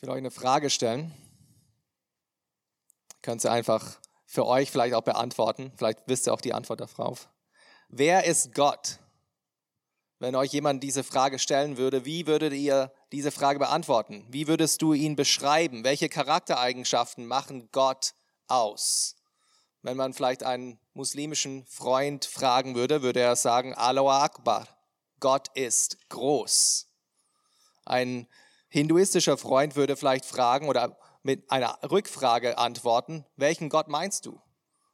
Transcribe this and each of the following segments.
Ich will euch eine Frage stellen. Könnt ihr einfach für euch vielleicht auch beantworten. Vielleicht wisst ihr auch die Antwort darauf. Wer ist Gott? Wenn euch jemand diese Frage stellen würde, wie würdet ihr diese Frage beantworten? Wie würdest du ihn beschreiben? Welche Charaktereigenschaften machen Gott aus? Wenn man vielleicht einen muslimischen Freund fragen würde, würde er sagen, Allahu Akbar, Gott ist groß. Ein hinduistischer Freund würde vielleicht fragen oder mit einer Rückfrage antworten, welchen Gott meinst du?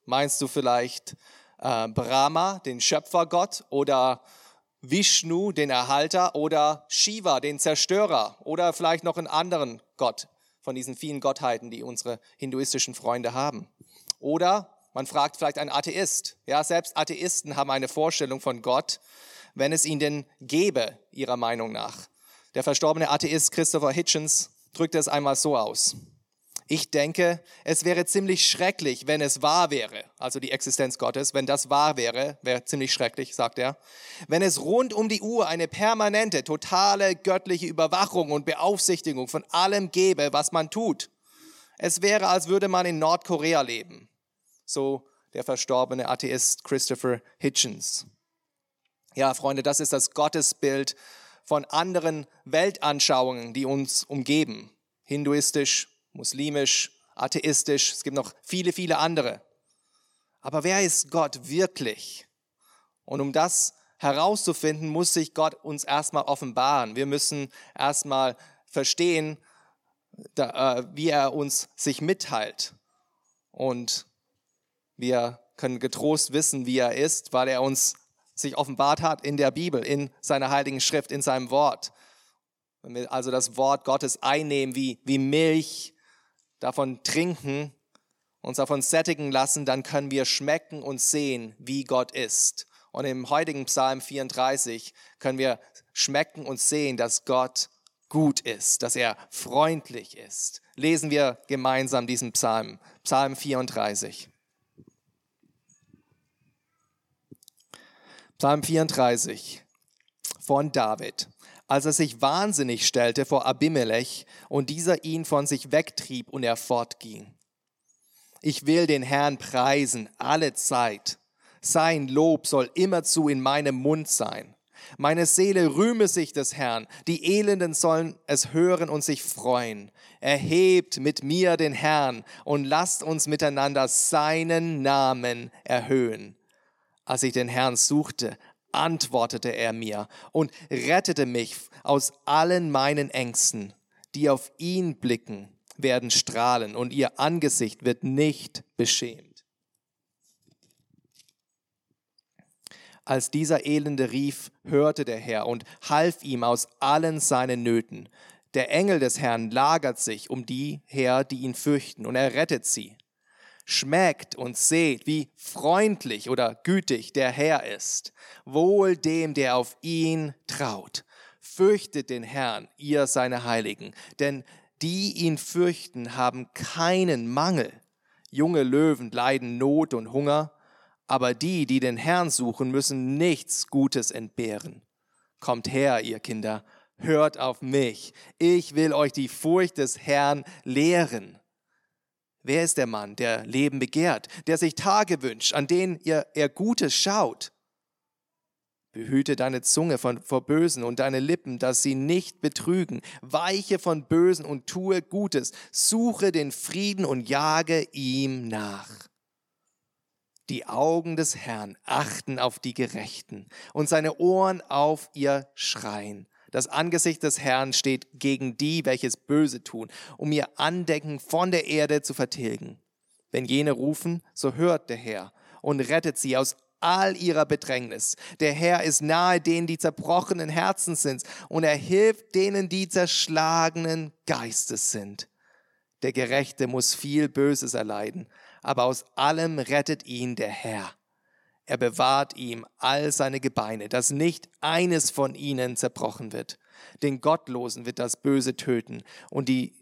Meinst du vielleicht äh, Brahma, den Schöpfergott, oder Vishnu, den Erhalter, oder Shiva, den Zerstörer, oder vielleicht noch einen anderen Gott von diesen vielen Gottheiten, die unsere hinduistischen Freunde haben? Oder man fragt vielleicht einen Atheist. Ja, selbst Atheisten haben eine Vorstellung von Gott, wenn es ihn denn gäbe, ihrer Meinung nach. Der verstorbene Atheist Christopher Hitchens drückte es einmal so aus. Ich denke, es wäre ziemlich schrecklich, wenn es wahr wäre, also die Existenz Gottes, wenn das wahr wäre, wäre ziemlich schrecklich, sagt er, wenn es rund um die Uhr eine permanente, totale göttliche Überwachung und Beaufsichtigung von allem gäbe, was man tut. Es wäre, als würde man in Nordkorea leben. So der verstorbene Atheist Christopher Hitchens. Ja, Freunde, das ist das Gottesbild von anderen Weltanschauungen, die uns umgeben. Hinduistisch, muslimisch, atheistisch, es gibt noch viele, viele andere. Aber wer ist Gott wirklich? Und um das herauszufinden, muss sich Gott uns erstmal offenbaren. Wir müssen erstmal verstehen, äh, wie er uns sich mitteilt. Und wir können getrost wissen, wie er ist, weil er uns sich offenbart hat in der Bibel, in seiner heiligen Schrift, in seinem Wort. Wenn wir also das Wort Gottes einnehmen wie, wie Milch, davon trinken, uns davon sättigen lassen, dann können wir schmecken und sehen, wie Gott ist. Und im heutigen Psalm 34 können wir schmecken und sehen, dass Gott gut ist, dass er freundlich ist. Lesen wir gemeinsam diesen Psalm, Psalm 34. Psalm 34 von David. Als er sich wahnsinnig stellte vor Abimelech und dieser ihn von sich wegtrieb und er fortging. Ich will den Herrn preisen alle Zeit. Sein Lob soll immerzu in meinem Mund sein. Meine Seele rühme sich des Herrn. Die Elenden sollen es hören und sich freuen. Erhebt mit mir den Herrn und lasst uns miteinander seinen Namen erhöhen. Als ich den Herrn suchte, antwortete er mir und rettete mich aus allen meinen Ängsten. Die auf ihn blicken, werden strahlen und ihr Angesicht wird nicht beschämt. Als dieser Elende rief, hörte der Herr und half ihm aus allen seinen Nöten. Der Engel des Herrn lagert sich um die her, die ihn fürchten, und er rettet sie schmeckt und seht, wie freundlich oder gütig der Herr ist. Wohl dem, der auf ihn traut. Fürchtet den Herrn, ihr seine Heiligen, denn die ihn fürchten, haben keinen Mangel. Junge Löwen leiden Not und Hunger, aber die, die den Herrn suchen, müssen nichts Gutes entbehren. Kommt her, ihr Kinder, hört auf mich. Ich will euch die Furcht des Herrn lehren. Wer ist der Mann, der Leben begehrt, der sich Tage wünscht, an denen ihr, er Gutes schaut? Behüte deine Zunge von, vor Bösen und deine Lippen, dass sie nicht betrügen. Weiche von Bösen und tue Gutes. Suche den Frieden und jage ihm nach. Die Augen des Herrn achten auf die Gerechten und seine Ohren auf ihr Schreien. Das Angesicht des Herrn steht gegen die, welches Böse tun, um ihr Andenken von der Erde zu vertilgen. Wenn jene rufen, so hört der Herr und rettet sie aus all ihrer Bedrängnis. Der Herr ist nahe denen, die zerbrochenen Herzen sind, und er hilft denen, die zerschlagenen Geistes sind. Der Gerechte muss viel Böses erleiden, aber aus allem rettet ihn der Herr. Er bewahrt ihm all seine Gebeine, dass nicht eines von ihnen zerbrochen wird. Den Gottlosen wird das Böse töten und die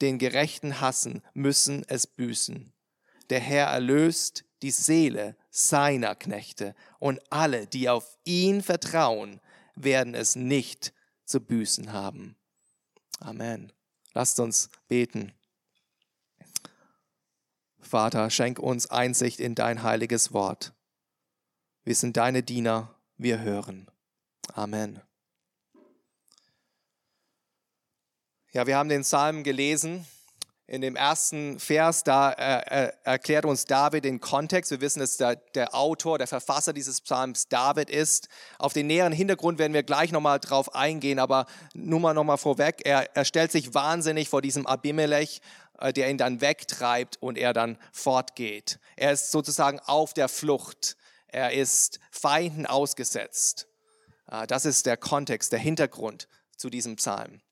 den Gerechten hassen, müssen es büßen. Der Herr erlöst die Seele seiner Knechte und alle, die auf ihn vertrauen, werden es nicht zu büßen haben. Amen. Lasst uns beten. Vater, schenk uns Einsicht in dein heiliges Wort. Wir sind deine Diener, wir hören. Amen. Ja, wir haben den Psalm gelesen in dem ersten Vers, da äh, erklärt uns David den Kontext. Wir wissen, dass der, der, Autor, der Verfasser dieses Psalms David ist. Auf den näheren Hintergrund werden wir gleich nochmal drauf eingehen, aber nur mal nochmal vorweg, er, er stellt sich wahnsinnig vor diesem Abimelech, äh, der ihn dann wegtreibt und er dann fortgeht. Er ist sozusagen auf der Flucht. Er ist Feinden ausgesetzt. Äh, das ist der Kontext, der Hintergrund zu diesem Psalm.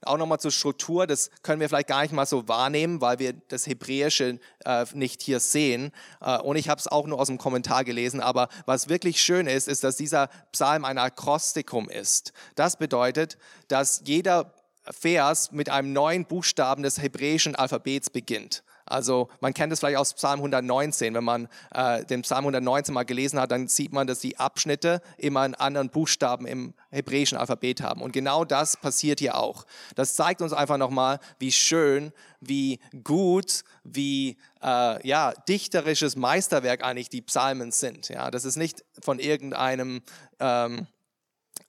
Auch nochmal zur Struktur, das können wir vielleicht gar nicht mal so wahrnehmen, weil wir das Hebräische äh, nicht hier sehen. Äh, und ich habe es auch nur aus dem Kommentar gelesen. Aber was wirklich schön ist, ist, dass dieser Psalm ein Akrostikum ist. Das bedeutet, dass jeder Vers mit einem neuen Buchstaben des hebräischen Alphabets beginnt. Also man kennt es vielleicht aus Psalm 119. Wenn man äh, den Psalm 119 mal gelesen hat, dann sieht man, dass die Abschnitte immer einen anderen Buchstaben im hebräischen Alphabet haben. Und genau das passiert hier auch. Das zeigt uns einfach nochmal, wie schön, wie gut, wie äh, ja, dichterisches Meisterwerk eigentlich die Psalmen sind. Ja, das ist nicht von irgendeinem... Ähm,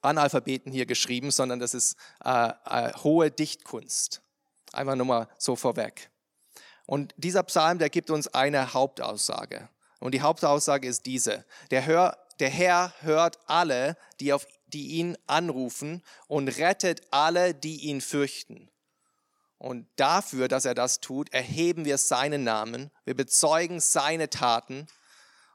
Analphabeten hier geschrieben, sondern das ist äh, äh, hohe Dichtkunst. Einfach nur mal so vorweg. Und dieser Psalm, der gibt uns eine Hauptaussage. Und die Hauptaussage ist diese. Der, Hör, der Herr hört alle, die, auf, die ihn anrufen und rettet alle, die ihn fürchten. Und dafür, dass er das tut, erheben wir seinen Namen, wir bezeugen seine Taten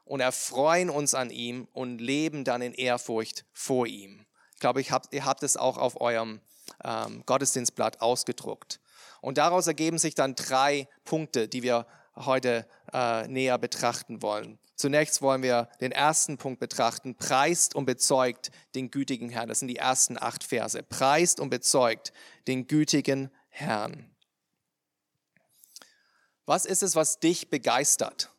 und erfreuen uns an ihm und leben dann in Ehrfurcht vor ihm. Ich glaube, ich hab, ihr habt es auch auf eurem ähm, Gottesdienstblatt ausgedruckt. Und daraus ergeben sich dann drei Punkte, die wir heute äh, näher betrachten wollen. Zunächst wollen wir den ersten Punkt betrachten. Preist und bezeugt den gütigen Herrn. Das sind die ersten acht Verse. Preist und bezeugt den gütigen Herrn. Was ist es, was dich begeistert?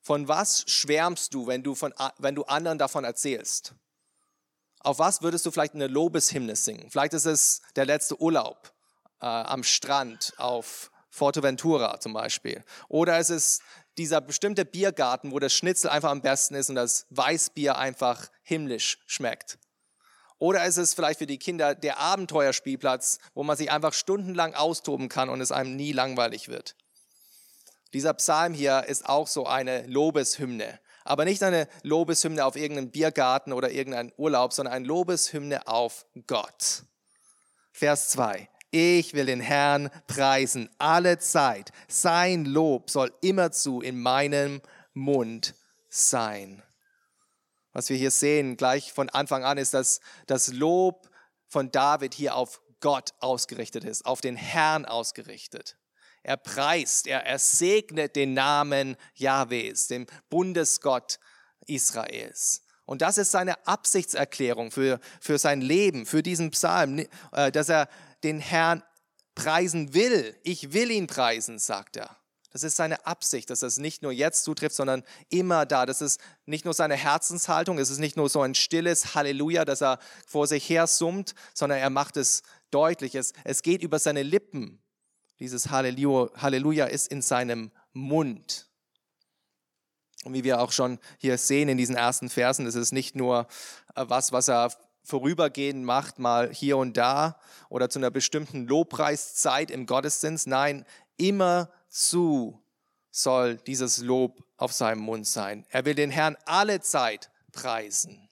Von was schwärmst du, wenn du, von, wenn du anderen davon erzählst? Auf was würdest du vielleicht eine Lobeshymne singen? Vielleicht ist es der letzte Urlaub äh, am Strand auf Forteventura zum Beispiel. Oder es ist dieser bestimmte Biergarten, wo das Schnitzel einfach am besten ist und das Weißbier einfach himmlisch schmeckt. Oder ist es vielleicht für die Kinder der Abenteuerspielplatz, wo man sich einfach stundenlang austoben kann und es einem nie langweilig wird. Dieser Psalm hier ist auch so eine Lobeshymne. Aber nicht eine Lobeshymne auf irgendeinen Biergarten oder irgendeinen Urlaub, sondern eine Lobeshymne auf Gott. Vers 2. Ich will den Herrn preisen alle Zeit. Sein Lob soll immerzu in meinem Mund sein. Was wir hier sehen, gleich von Anfang an, ist, dass das Lob von David hier auf Gott ausgerichtet ist, auf den Herrn ausgerichtet. Er preist, er, er segnet den Namen Jahwes, dem Bundesgott Israels. Und das ist seine Absichtserklärung für, für sein Leben, für diesen Psalm, äh, dass er den Herrn preisen will. Ich will ihn preisen, sagt er. Das ist seine Absicht, dass das nicht nur jetzt zutrifft, sondern immer da. Das ist nicht nur seine Herzenshaltung, es ist nicht nur so ein stilles Halleluja, das er vor sich her summt, sondern er macht es deutlich. Es, es geht über seine Lippen. Dieses Halleluja ist in seinem Mund. Und wie wir auch schon hier sehen in diesen ersten Versen, das ist nicht nur äh, was, was er vorübergehend macht, mal hier und da oder zu einer bestimmten Lobpreiszeit im Gottesdienst. Nein, immer zu soll dieses Lob auf seinem Mund sein. Er will den Herrn alle Zeit preisen.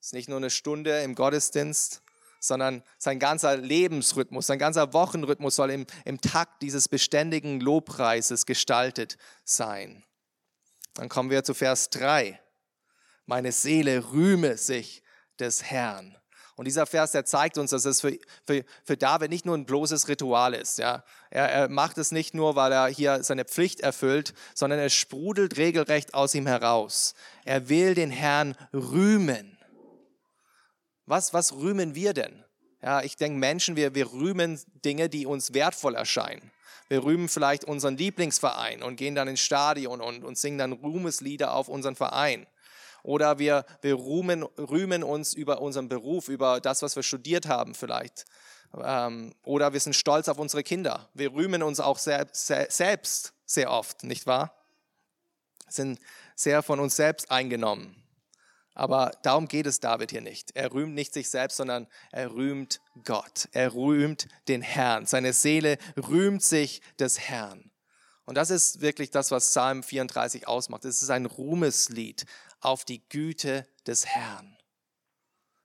Es ist nicht nur eine Stunde im Gottesdienst, sondern sein ganzer Lebensrhythmus, sein ganzer Wochenrhythmus soll im, im Takt dieses beständigen Lobpreises gestaltet sein. Dann kommen wir zu Vers 3. Meine Seele rühme sich des Herrn. Und dieser Vers, der zeigt uns, dass es für, für, für David nicht nur ein bloßes Ritual ist. Ja. Er, er macht es nicht nur, weil er hier seine Pflicht erfüllt, sondern es sprudelt regelrecht aus ihm heraus. Er will den Herrn rühmen. Was, was rühmen wir denn? Ja, ich denke, Menschen, wir, wir rühmen Dinge, die uns wertvoll erscheinen. Wir rühmen vielleicht unseren Lieblingsverein und gehen dann ins Stadion und, und singen dann Ruhmeslieder auf unseren Verein. Oder wir, wir rühmen, rühmen uns über unseren Beruf, über das, was wir studiert haben vielleicht. Ähm, oder wir sind stolz auf unsere Kinder. Wir rühmen uns auch selbst, selbst sehr oft, nicht wahr? Sind sehr von uns selbst eingenommen. Aber darum geht es David hier nicht. Er rühmt nicht sich selbst, sondern er rühmt Gott. Er rühmt den Herrn. Seine Seele rühmt sich des Herrn. Und das ist wirklich das, was Psalm 34 ausmacht. Es ist ein Ruhmeslied auf die Güte des Herrn.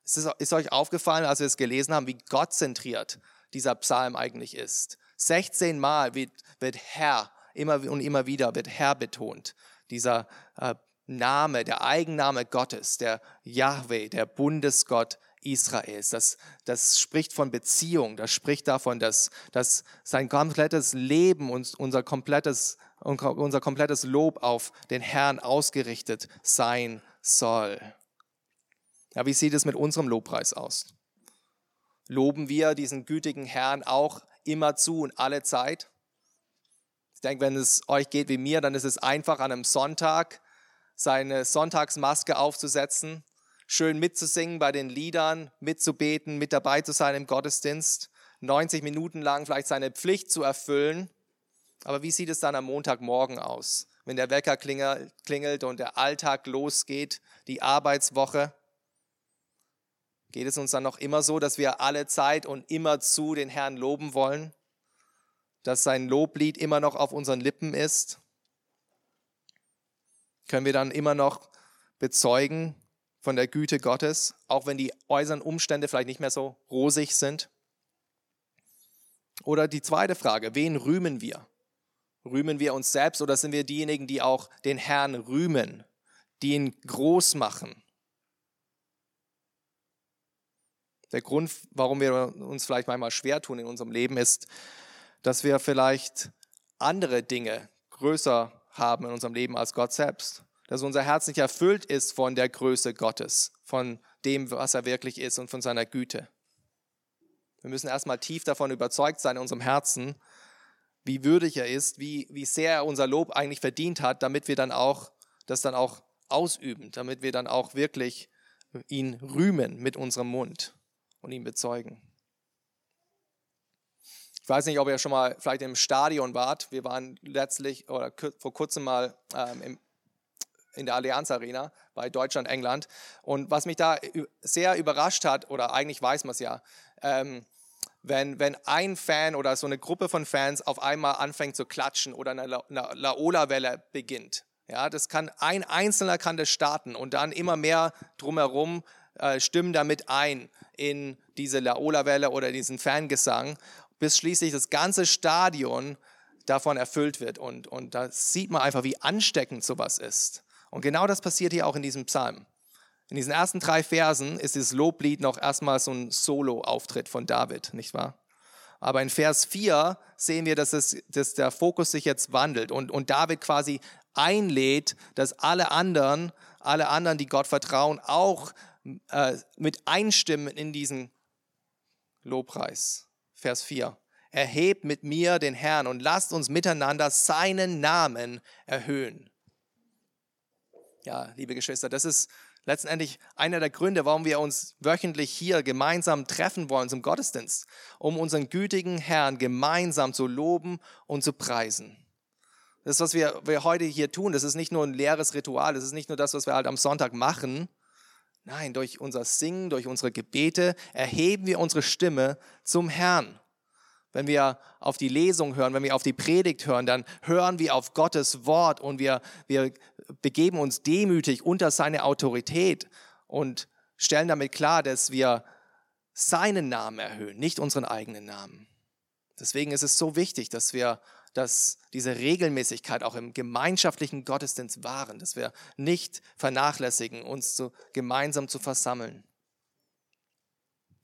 Ist, es, ist euch aufgefallen, als wir es gelesen haben, wie gottzentriert dieser Psalm eigentlich ist? 16 Mal wird, wird Herr immer und immer wieder wird Herr betont. Dieser äh, Name, der Eigenname Gottes, der Yahweh, der Bundesgott Israels. Das, das spricht von Beziehung, das spricht davon, dass, dass sein komplettes Leben und unser komplettes, unser komplettes Lob auf den Herrn ausgerichtet sein soll. Ja, wie sieht es mit unserem Lobpreis aus? Loben wir diesen gütigen Herrn auch immer zu und alle Zeit? Ich denke, wenn es euch geht wie mir, dann ist es einfach an einem Sonntag seine Sonntagsmaske aufzusetzen, schön mitzusingen bei den Liedern, mitzubeten, mit dabei zu sein im Gottesdienst, 90 Minuten lang vielleicht seine Pflicht zu erfüllen. Aber wie sieht es dann am Montagmorgen aus, wenn der Wecker klingelt und der Alltag losgeht, die Arbeitswoche? Geht es uns dann noch immer so, dass wir alle Zeit und immer zu den Herrn loben wollen? Dass sein Loblied immer noch auf unseren Lippen ist? können wir dann immer noch bezeugen von der Güte Gottes, auch wenn die äußeren Umstände vielleicht nicht mehr so rosig sind? Oder die zweite Frage, wen rühmen wir? Rühmen wir uns selbst oder sind wir diejenigen, die auch den Herrn rühmen, die ihn groß machen? Der Grund, warum wir uns vielleicht manchmal schwer tun in unserem Leben, ist, dass wir vielleicht andere Dinge größer haben in unserem Leben als Gott selbst. Dass unser Herz nicht erfüllt ist von der Größe Gottes, von dem, was er wirklich ist und von seiner Güte. Wir müssen erstmal tief davon überzeugt sein in unserem Herzen, wie würdig er ist, wie, wie sehr er unser Lob eigentlich verdient hat, damit wir dann auch das dann auch ausüben, damit wir dann auch wirklich ihn rühmen mit unserem Mund und ihn bezeugen. Ich weiß nicht, ob ihr schon mal vielleicht im Stadion wart. Wir waren letztlich oder vor kurzem mal ähm, im, in der Allianz Arena bei Deutschland, England. Und was mich da sehr überrascht hat, oder eigentlich weiß man es ja, ähm, wenn, wenn ein Fan oder so eine Gruppe von Fans auf einmal anfängt zu klatschen oder eine, La eine Laola-Welle beginnt. Ja, das kann ein Einzelner kann das starten und dann immer mehr drumherum äh, stimmen damit ein in diese Laola-Welle oder diesen Fangesang bis schließlich das ganze Stadion davon erfüllt wird. Und, und da sieht man einfach, wie ansteckend sowas ist. Und genau das passiert hier auch in diesem Psalm. In diesen ersten drei Versen ist dieses Loblied noch erstmal so ein Solo-Auftritt von David, nicht wahr? Aber in Vers 4 sehen wir, dass, es, dass der Fokus sich jetzt wandelt und, und David quasi einlädt, dass alle anderen, alle anderen, die Gott vertrauen, auch äh, mit einstimmen in diesen Lobpreis. Vers 4. Erhebt mit mir den Herrn und lasst uns miteinander seinen Namen erhöhen. Ja, liebe Geschwister, das ist letztendlich einer der Gründe, warum wir uns wöchentlich hier gemeinsam treffen wollen zum Gottesdienst, um unseren gütigen Herrn gemeinsam zu loben und zu preisen. Das, was wir, wir heute hier tun, das ist nicht nur ein leeres Ritual, das ist nicht nur das, was wir halt am Sonntag machen. Nein, durch unser Singen, durch unsere Gebete erheben wir unsere Stimme zum Herrn. Wenn wir auf die Lesung hören, wenn wir auf die Predigt hören, dann hören wir auf Gottes Wort und wir, wir begeben uns demütig unter seine Autorität und stellen damit klar, dass wir seinen Namen erhöhen, nicht unseren eigenen Namen. Deswegen ist es so wichtig, dass wir dass diese Regelmäßigkeit auch im gemeinschaftlichen Gottesdienst wahren, dass wir nicht vernachlässigen, uns zu, gemeinsam zu versammeln.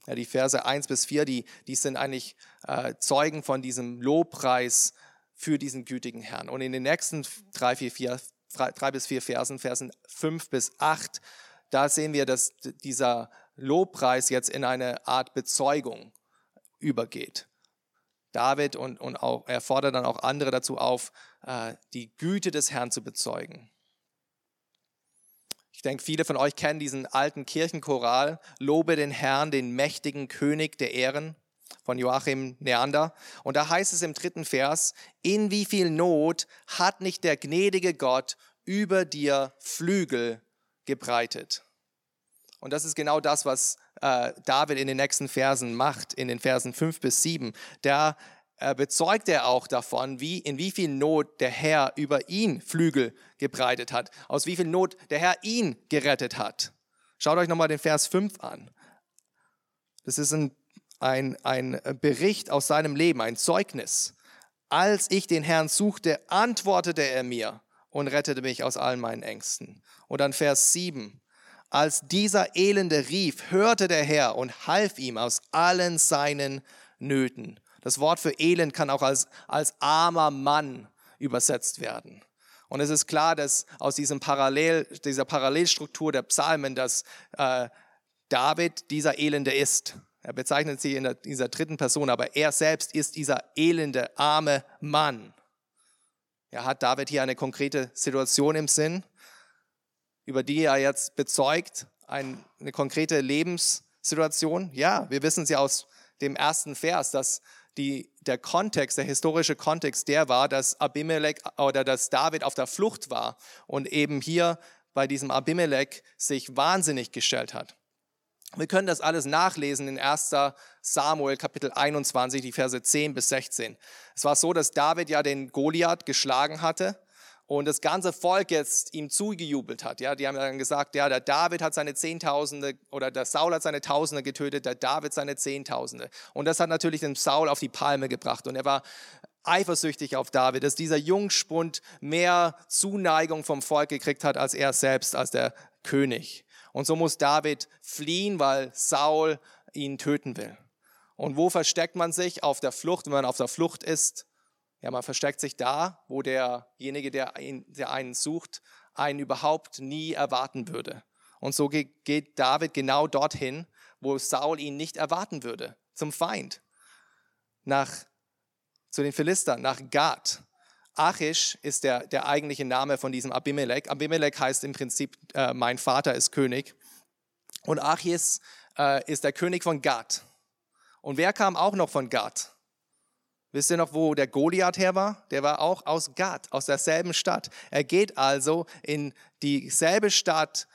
Ja, die Verse 1 bis 4, die, die sind eigentlich äh, Zeugen von diesem Lobpreis für diesen gütigen Herrn. Und in den nächsten drei, vier, vier, drei bis vier Versen, Versen 5 bis 8, da sehen wir, dass dieser Lobpreis jetzt in eine Art Bezeugung übergeht. David und, und auch, er fordert dann auch andere dazu auf, äh, die Güte des Herrn zu bezeugen. Ich denke, viele von euch kennen diesen alten Kirchenchoral, Lobe den Herrn, den mächtigen König der Ehren. Von Joachim Neander. Und da heißt es im dritten Vers, in wie viel Not hat nicht der gnädige Gott über dir Flügel gebreitet. Und das ist genau das, was äh, David in den nächsten Versen macht, in den Versen 5 bis 7. Da äh, bezeugt er auch davon, wie, in wie viel Not der Herr über ihn Flügel gebreitet hat, aus wie viel Not der Herr ihn gerettet hat. Schaut euch nochmal den Vers 5 an. Das ist ein, ein, ein Bericht aus seinem Leben, ein Zeugnis. Als ich den Herrn suchte, antwortete er mir und rettete mich aus allen meinen Ängsten. Und dann Vers 7. Als dieser Elende rief, hörte der Herr und half ihm aus allen seinen Nöten. Das Wort für Elend kann auch als, als armer Mann übersetzt werden. Und es ist klar, dass aus diesem Parallel, dieser Parallelstruktur der Psalmen, dass äh, David dieser Elende ist. Er bezeichnet sie in dieser dritten Person, aber er selbst ist dieser elende, arme Mann. Er hat David hier eine konkrete Situation im Sinn, über die er jetzt bezeugt, eine konkrete Lebenssituation. Ja, wir wissen sie aus dem ersten Vers, dass die, der Kontext, der historische Kontext der war, dass Abimelech oder dass David auf der Flucht war und eben hier bei diesem Abimelech sich wahnsinnig gestellt hat. Wir können das alles nachlesen in 1 Samuel Kapitel 21, die Verse 10 bis 16. Es war so, dass David ja den Goliath geschlagen hatte und das ganze Volk jetzt ihm zugejubelt hat. Ja, die haben dann gesagt, ja, der David hat seine Zehntausende oder der Saul hat seine Tausende getötet, der David seine Zehntausende. Und das hat natürlich den Saul auf die Palme gebracht und er war eifersüchtig auf David, dass dieser Jungspund mehr Zuneigung vom Volk gekriegt hat als er selbst, als der König. Und so muss David fliehen, weil Saul ihn töten will. Und wo versteckt man sich auf der Flucht, wenn man auf der Flucht ist? Ja, man versteckt sich da, wo derjenige, der, einen sucht, einen überhaupt nie erwarten würde. Und so geht David genau dorthin, wo Saul ihn nicht erwarten würde, zum Feind, nach, zu den Philistern, nach Gad. Achish ist der, der eigentliche Name von diesem Abimelech. Abimelech heißt im Prinzip, äh, mein Vater ist König. Und Achis äh, ist der König von Gad. Und wer kam auch noch von Gad? Wisst ihr noch, wo der Goliath her war? Der war auch aus Gad, aus derselben Stadt. Er geht also in dieselbe Stadt,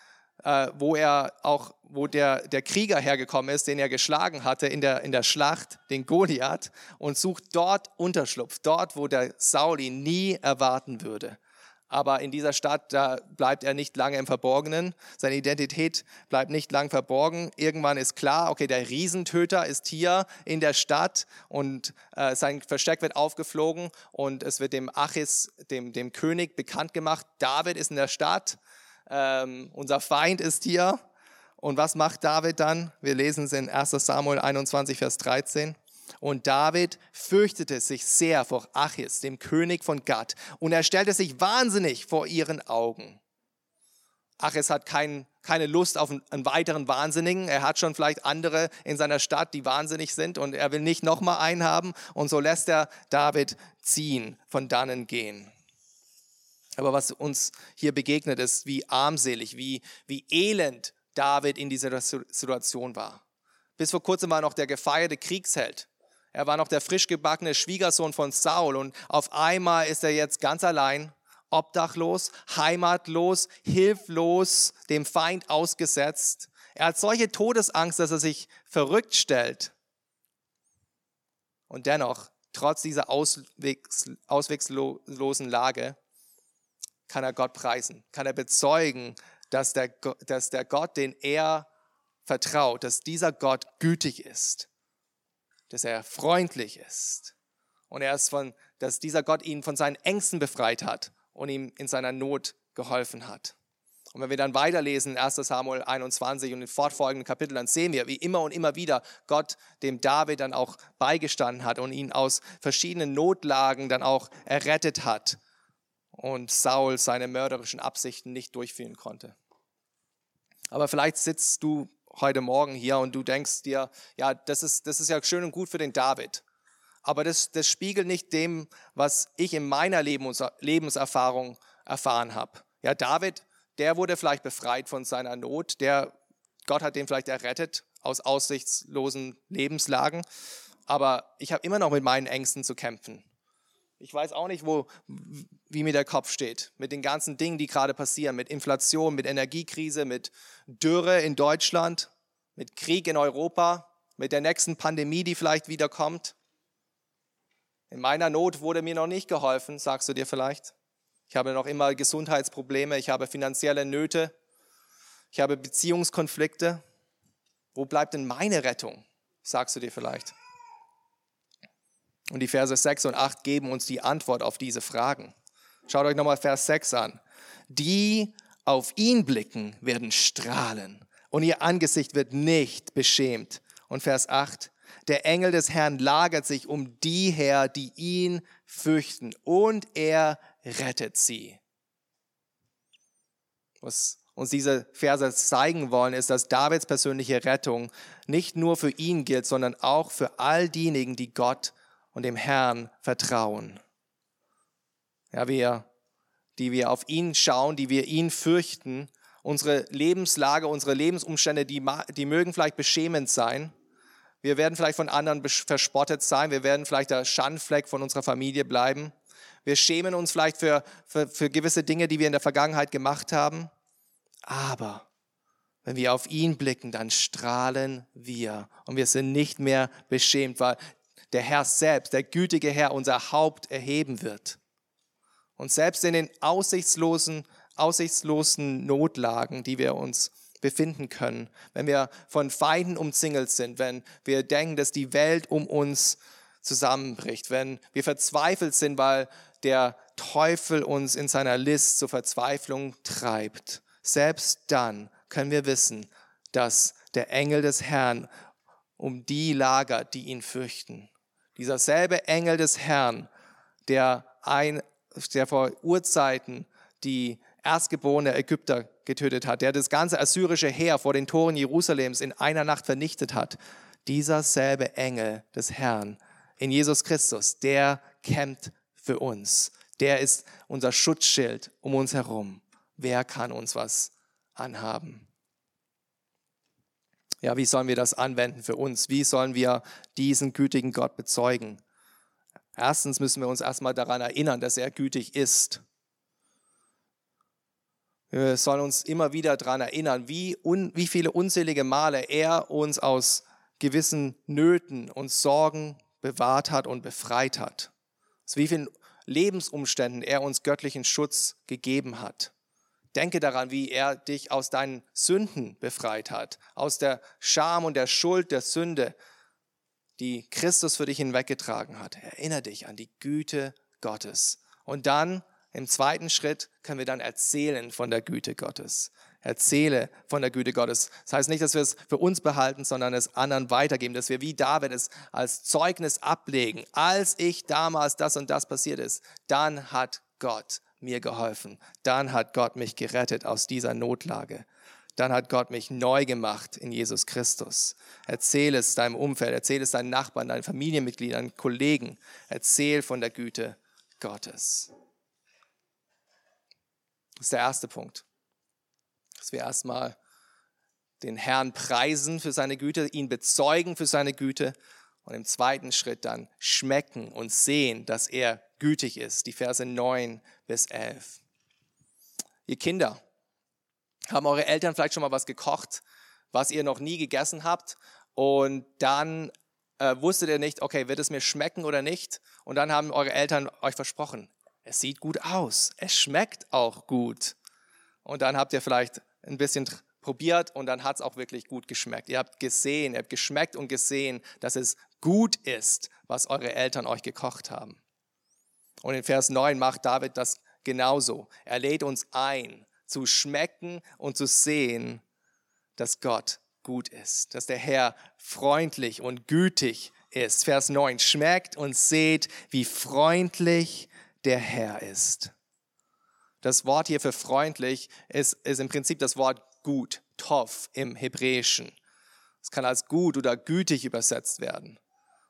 äh, wo er auch, wo der, der Krieger hergekommen ist, den er geschlagen hatte in der, in der Schlacht, den Goliath, und sucht dort Unterschlupf, dort, wo der Saul ihn nie erwarten würde aber in dieser Stadt, da bleibt er nicht lange im Verborgenen. Seine Identität bleibt nicht lang verborgen. Irgendwann ist klar, okay, der Riesentöter ist hier in der Stadt und äh, sein Versteck wird aufgeflogen und es wird dem Achis, dem, dem König, bekannt gemacht. David ist in der Stadt, ähm, unser Feind ist hier. Und was macht David dann? Wir lesen es in 1 Samuel 21, Vers 13. Und David fürchtete sich sehr vor Achis, dem König von Gad, und er stellte sich wahnsinnig vor ihren Augen. Achis hat kein, keine Lust auf einen, weiteren Wahnsinnigen. Er hat schon vielleicht andere in seiner Stadt, die wahnsinnig sind, und er will nicht nochmal einen haben. Und so lässt er David ziehen, von dannen gehen. Aber was uns hier begegnet, ist, wie armselig, wie, wie elend David in dieser Situation war. Bis vor kurzem war noch der gefeierte Kriegsheld. Er war noch der frisch gebackene Schwiegersohn von Saul und auf einmal ist er jetzt ganz allein, obdachlos, heimatlos, hilflos, dem Feind ausgesetzt. Er hat solche Todesangst, dass er sich verrückt stellt. Und dennoch, trotz dieser auswegs, ausweglosen Lage, kann er Gott preisen, kann er bezeugen, dass der, dass der Gott, den er vertraut, dass dieser Gott gütig ist dass er freundlich ist und er ist von, dass dieser Gott ihn von seinen Ängsten befreit hat und ihm in seiner Not geholfen hat. Und wenn wir dann weiterlesen, 1 Samuel 21 und in fortfolgenden Kapiteln, dann sehen wir, wie immer und immer wieder Gott dem David dann auch beigestanden hat und ihn aus verschiedenen Notlagen dann auch errettet hat und Saul seine mörderischen Absichten nicht durchführen konnte. Aber vielleicht sitzt du heute Morgen hier und du denkst dir, ja, das ist, das ist ja schön und gut für den David. Aber das, das spiegelt nicht dem, was ich in meiner Lebens, Lebenserfahrung erfahren habe. Ja, David, der wurde vielleicht befreit von seiner Not, der, Gott hat den vielleicht errettet aus aussichtslosen Lebenslagen. aber ich habe immer noch mit meinen Ängsten zu kämpfen. Ich weiß auch nicht, wo, wie mir der Kopf steht, mit den ganzen Dingen, die gerade passieren, mit Inflation, mit Energiekrise, mit Dürre in Deutschland, mit Krieg in Europa, mit der nächsten Pandemie, die vielleicht wieder kommt. In meiner Not wurde mir noch nicht geholfen, sagst du dir vielleicht. Ich habe noch immer Gesundheitsprobleme, ich habe finanzielle Nöte, ich habe Beziehungskonflikte. Wo bleibt denn meine Rettung, sagst du dir vielleicht. Und die Verse 6 und 8 geben uns die Antwort auf diese Fragen. Schaut euch nochmal Vers 6 an. Die auf ihn blicken, werden strahlen und ihr Angesicht wird nicht beschämt. Und Vers 8. Der Engel des Herrn lagert sich um die her, die ihn fürchten und er rettet sie. Was uns diese Verse zeigen wollen, ist, dass Davids persönliche Rettung nicht nur für ihn gilt, sondern auch für all diejenigen, die Gott und dem Herrn vertrauen. Ja, wir, die wir auf ihn schauen, die wir ihn fürchten, unsere Lebenslage, unsere Lebensumstände, die, die mögen vielleicht beschämend sein. Wir werden vielleicht von anderen verspottet sein. Wir werden vielleicht der Schandfleck von unserer Familie bleiben. Wir schämen uns vielleicht für, für, für gewisse Dinge, die wir in der Vergangenheit gemacht haben. Aber wenn wir auf ihn blicken, dann strahlen wir und wir sind nicht mehr beschämt, weil der Herr selbst, der gütige Herr, unser Haupt erheben wird. Und selbst in den aussichtslosen, aussichtslosen Notlagen, die wir uns befinden können, wenn wir von Feinden umzingelt sind, wenn wir denken, dass die Welt um uns zusammenbricht, wenn wir verzweifelt sind, weil der Teufel uns in seiner List zur Verzweiflung treibt, selbst dann können wir wissen, dass der Engel des Herrn um die lagert, die ihn fürchten. Dieser selbe Engel des Herrn, der, ein, der vor Urzeiten die erstgeborene Ägypter getötet hat, der das ganze assyrische Heer vor den Toren Jerusalems in einer Nacht vernichtet hat, dieser selbe Engel des Herrn in Jesus Christus, der kämpft für uns. Der ist unser Schutzschild um uns herum. Wer kann uns was anhaben? Ja, wie sollen wir das anwenden für uns? Wie sollen wir diesen gütigen Gott bezeugen? Erstens müssen wir uns erstmal daran erinnern, dass er gütig ist. Wir sollen uns immer wieder daran erinnern, wie, un, wie viele unzählige Male er uns aus gewissen Nöten und Sorgen bewahrt hat und befreit hat. Aus wie vielen Lebensumständen er uns göttlichen Schutz gegeben hat. Denke daran, wie er dich aus deinen Sünden befreit hat, aus der Scham und der Schuld der Sünde, die Christus für dich hinweggetragen hat. Erinnere dich an die Güte Gottes. Und dann im zweiten Schritt können wir dann erzählen von der Güte Gottes. Erzähle von der Güte Gottes. Das heißt nicht, dass wir es für uns behalten, sondern es anderen weitergeben, dass wir wie David es als Zeugnis ablegen. Als ich damals das und das passiert ist, dann hat Gott mir geholfen. Dann hat Gott mich gerettet aus dieser Notlage. Dann hat Gott mich neu gemacht in Jesus Christus. Erzähl es deinem Umfeld, erzähl es deinen Nachbarn, deinen Familienmitgliedern, Kollegen. Erzähl von der Güte Gottes. Das ist der erste Punkt. Dass wir erstmal den Herrn preisen für seine Güte, ihn bezeugen für seine Güte und im zweiten Schritt dann schmecken und sehen, dass er gütig ist. Die Verse 9 bis 11. Ihr Kinder, haben eure Eltern vielleicht schon mal was gekocht, was ihr noch nie gegessen habt und dann äh, wusstet ihr nicht, okay, wird es mir schmecken oder nicht? Und dann haben eure Eltern euch versprochen, es sieht gut aus, es schmeckt auch gut. Und dann habt ihr vielleicht ein bisschen probiert und dann hat es auch wirklich gut geschmeckt. Ihr habt gesehen, ihr habt geschmeckt und gesehen, dass es gut ist, was eure Eltern euch gekocht haben. Und in Vers 9 macht David das genauso. Er lädt uns ein, zu schmecken und zu sehen, dass Gott gut ist, dass der Herr freundlich und gütig ist. Vers 9, schmeckt und seht, wie freundlich der Herr ist. Das Wort hier für freundlich ist, ist im Prinzip das Wort gut, tov im Hebräischen. Es kann als gut oder gütig übersetzt werden.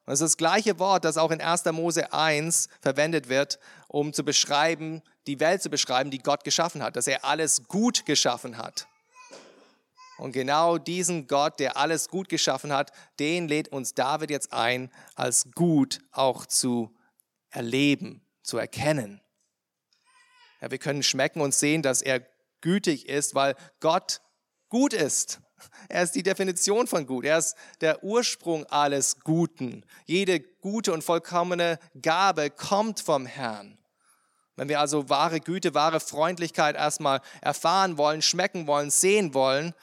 Und es ist das gleiche Wort, das auch in 1. Mose 1 verwendet wird, um zu beschreiben, die Welt zu beschreiben, die Gott geschaffen hat, dass er alles gut geschaffen hat. Und genau diesen Gott, der alles gut geschaffen hat, den lädt uns David jetzt ein, als gut auch zu erleben, zu erkennen. Ja, wir können schmecken und sehen, dass er gütig ist, weil Gott gut ist. Er ist die Definition von gut. Er ist der Ursprung alles Guten. Jede gute und vollkommene Gabe kommt vom Herrn. Wenn wir also wahre Güte, wahre Freundlichkeit erstmal erfahren wollen, schmecken wollen, sehen wollen,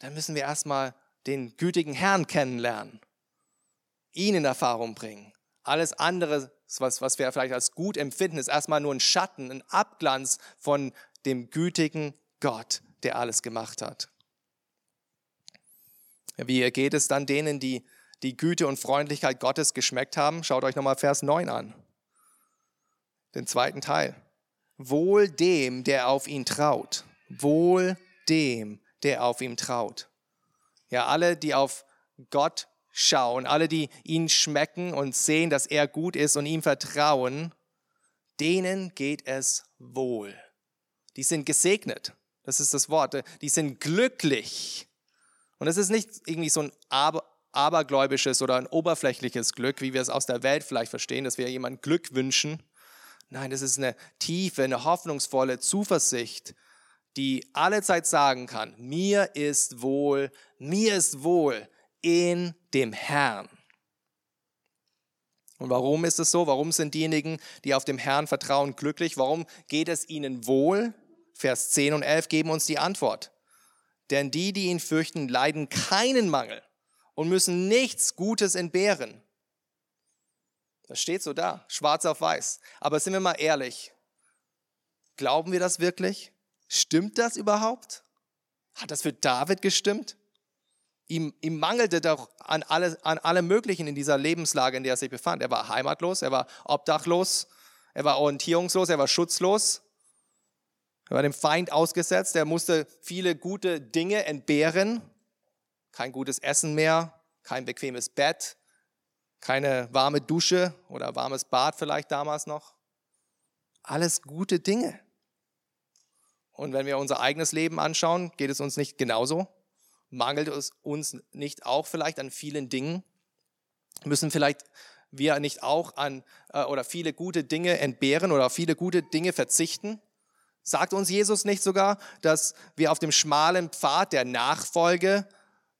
dann müssen wir erstmal den gütigen Herrn kennenlernen, ihn in Erfahrung bringen. Alles andere, was, was wir vielleicht als gut empfinden, ist erstmal nur ein Schatten, ein Abglanz von dem gütigen Gott, der alles gemacht hat. Wie geht es dann denen, die die Güte und Freundlichkeit Gottes geschmeckt haben? Schaut euch nochmal Vers 9 an. Den zweiten Teil. Wohl dem, der auf ihn traut. Wohl dem, der auf ihm traut. Ja, alle, die auf Gott schauen, alle, die ihn schmecken und sehen, dass er gut ist und ihm vertrauen, denen geht es wohl. Die sind gesegnet. Das ist das Wort. Die sind glücklich. Und es ist nicht irgendwie so ein aber, abergläubisches oder ein oberflächliches Glück, wie wir es aus der Welt vielleicht verstehen, dass wir jemand Glück wünschen. Nein, das ist eine tiefe, eine hoffnungsvolle Zuversicht, die alle Zeit sagen kann, mir ist wohl, mir ist wohl in dem Herrn. Und warum ist es so? Warum sind diejenigen, die auf dem Herrn vertrauen, glücklich? Warum geht es ihnen wohl? Vers 10 und 11 geben uns die Antwort. Denn die, die ihn fürchten, leiden keinen Mangel und müssen nichts Gutes entbehren. Das steht so da, schwarz auf weiß. Aber sind wir mal ehrlich, glauben wir das wirklich? Stimmt das überhaupt? Hat das für David gestimmt? Ihm, ihm mangelte doch an alle, an alle möglichen in dieser Lebenslage, in der er sich befand. Er war heimatlos, er war obdachlos, er war orientierungslos, er war schutzlos. Er war dem Feind ausgesetzt, er musste viele gute Dinge entbehren. Kein gutes Essen mehr, kein bequemes Bett, keine warme Dusche oder warmes Bad vielleicht damals noch. Alles gute Dinge. Und wenn wir unser eigenes Leben anschauen, geht es uns nicht genauso? Mangelt es uns nicht auch vielleicht an vielen Dingen? Müssen vielleicht wir nicht auch an äh, oder viele gute Dinge entbehren oder viele gute Dinge verzichten? Sagt uns Jesus nicht sogar, dass wir auf dem schmalen Pfad der Nachfolge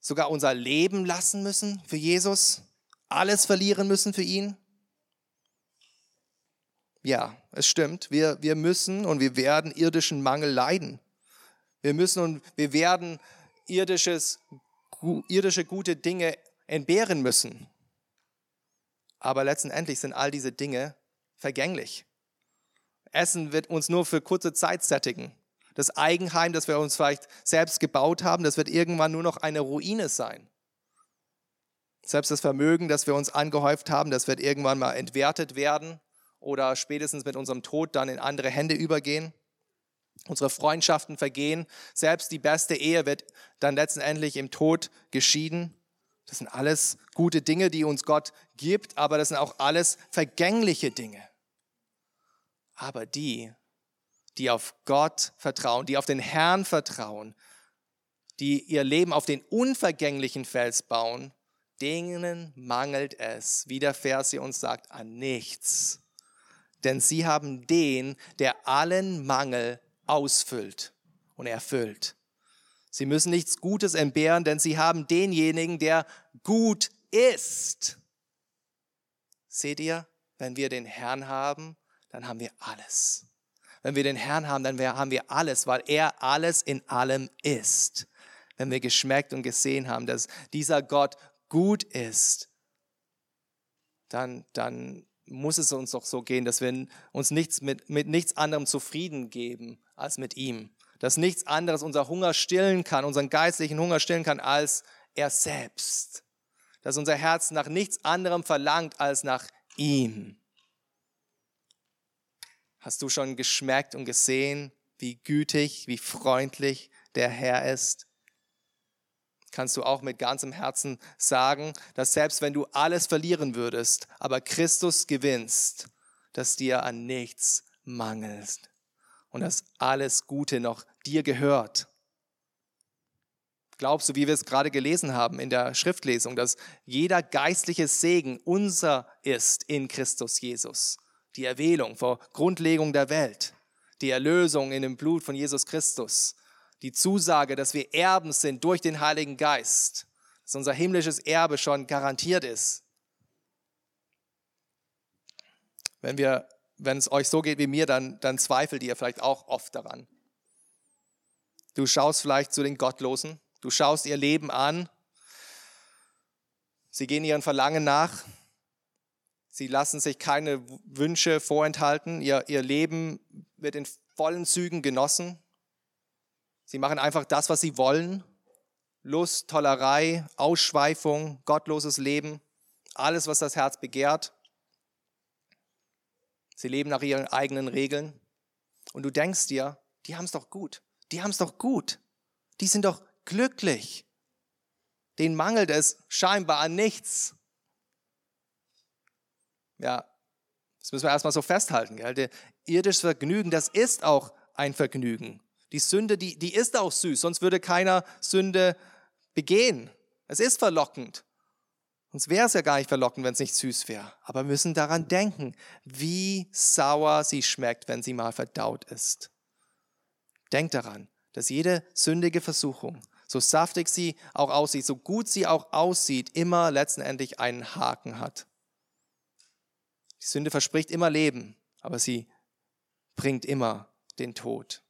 sogar unser Leben lassen müssen für Jesus? Alles verlieren müssen für ihn? Ja, es stimmt. Wir, wir müssen und wir werden irdischen Mangel leiden. Wir müssen und wir werden irdisches, irdische gute Dinge entbehren müssen. Aber letztendlich sind all diese Dinge vergänglich. Essen wird uns nur für kurze Zeit sättigen. Das Eigenheim, das wir uns vielleicht selbst gebaut haben, das wird irgendwann nur noch eine Ruine sein. Selbst das Vermögen, das wir uns angehäuft haben, das wird irgendwann mal entwertet werden oder spätestens mit unserem Tod dann in andere Hände übergehen. Unsere Freundschaften vergehen. Selbst die beste Ehe wird dann letztendlich im Tod geschieden. Das sind alles gute Dinge, die uns Gott gibt, aber das sind auch alles vergängliche Dinge. Aber die, die auf Gott vertrauen, die auf den Herrn vertrauen, die ihr Leben auf den unvergänglichen Fels bauen, denen mangelt es, wie der Vers hier uns sagt, an nichts. Denn sie haben den, der allen Mangel ausfüllt und erfüllt. Sie müssen nichts Gutes entbehren, denn sie haben denjenigen, der gut ist. Seht ihr, wenn wir den Herrn haben, dann haben wir alles. Wenn wir den Herrn haben, dann haben wir alles, weil er alles in allem ist. Wenn wir geschmeckt und gesehen haben, dass dieser Gott gut ist, dann, dann muss es uns doch so gehen, dass wir uns nichts mit, mit nichts anderem zufrieden geben als mit ihm. Dass nichts anderes unser Hunger stillen kann, unseren geistlichen Hunger stillen kann als er selbst. Dass unser Herz nach nichts anderem verlangt als nach ihm. Hast du schon geschmeckt und gesehen, wie gütig, wie freundlich der Herr ist? Kannst du auch mit ganzem Herzen sagen, dass selbst wenn du alles verlieren würdest, aber Christus gewinnst, dass dir an nichts mangelt und dass alles Gute noch dir gehört. Glaubst du, wie wir es gerade gelesen haben in der Schriftlesung, dass jeder geistliche Segen unser ist in Christus Jesus? Die Erwählung vor Grundlegung der Welt, die Erlösung in dem Blut von Jesus Christus, die Zusage, dass wir Erben sind durch den Heiligen Geist, dass unser himmlisches Erbe schon garantiert ist. Wenn, wir, wenn es euch so geht wie mir, dann, dann zweifelt ihr vielleicht auch oft daran. Du schaust vielleicht zu den Gottlosen, Du schaust ihr Leben an. Sie gehen ihren Verlangen nach. Sie lassen sich keine Wünsche vorenthalten. Ihr, ihr Leben wird in vollen Zügen genossen. Sie machen einfach das, was sie wollen. Lust, Tollerei, Ausschweifung, gottloses Leben, alles, was das Herz begehrt. Sie leben nach ihren eigenen Regeln. Und du denkst dir, die haben es doch gut. Die haben es doch gut. Die sind doch glücklich. Den mangelt es scheinbar an nichts. Ja, das müssen wir erstmal so festhalten. Gell? Irdisches Vergnügen, das ist auch ein Vergnügen. Die Sünde, die, die ist auch süß, sonst würde keiner Sünde begehen. Es ist verlockend. Sonst wäre es ja gar nicht verlockend, wenn es nicht süß wäre. Aber wir müssen daran denken, wie sauer sie schmeckt, wenn sie mal verdaut ist. Denkt daran, dass jede sündige Versuchung so saftig sie auch aussieht, so gut sie auch aussieht, immer letztendlich einen Haken hat. Die Sünde verspricht immer Leben, aber sie bringt immer den Tod.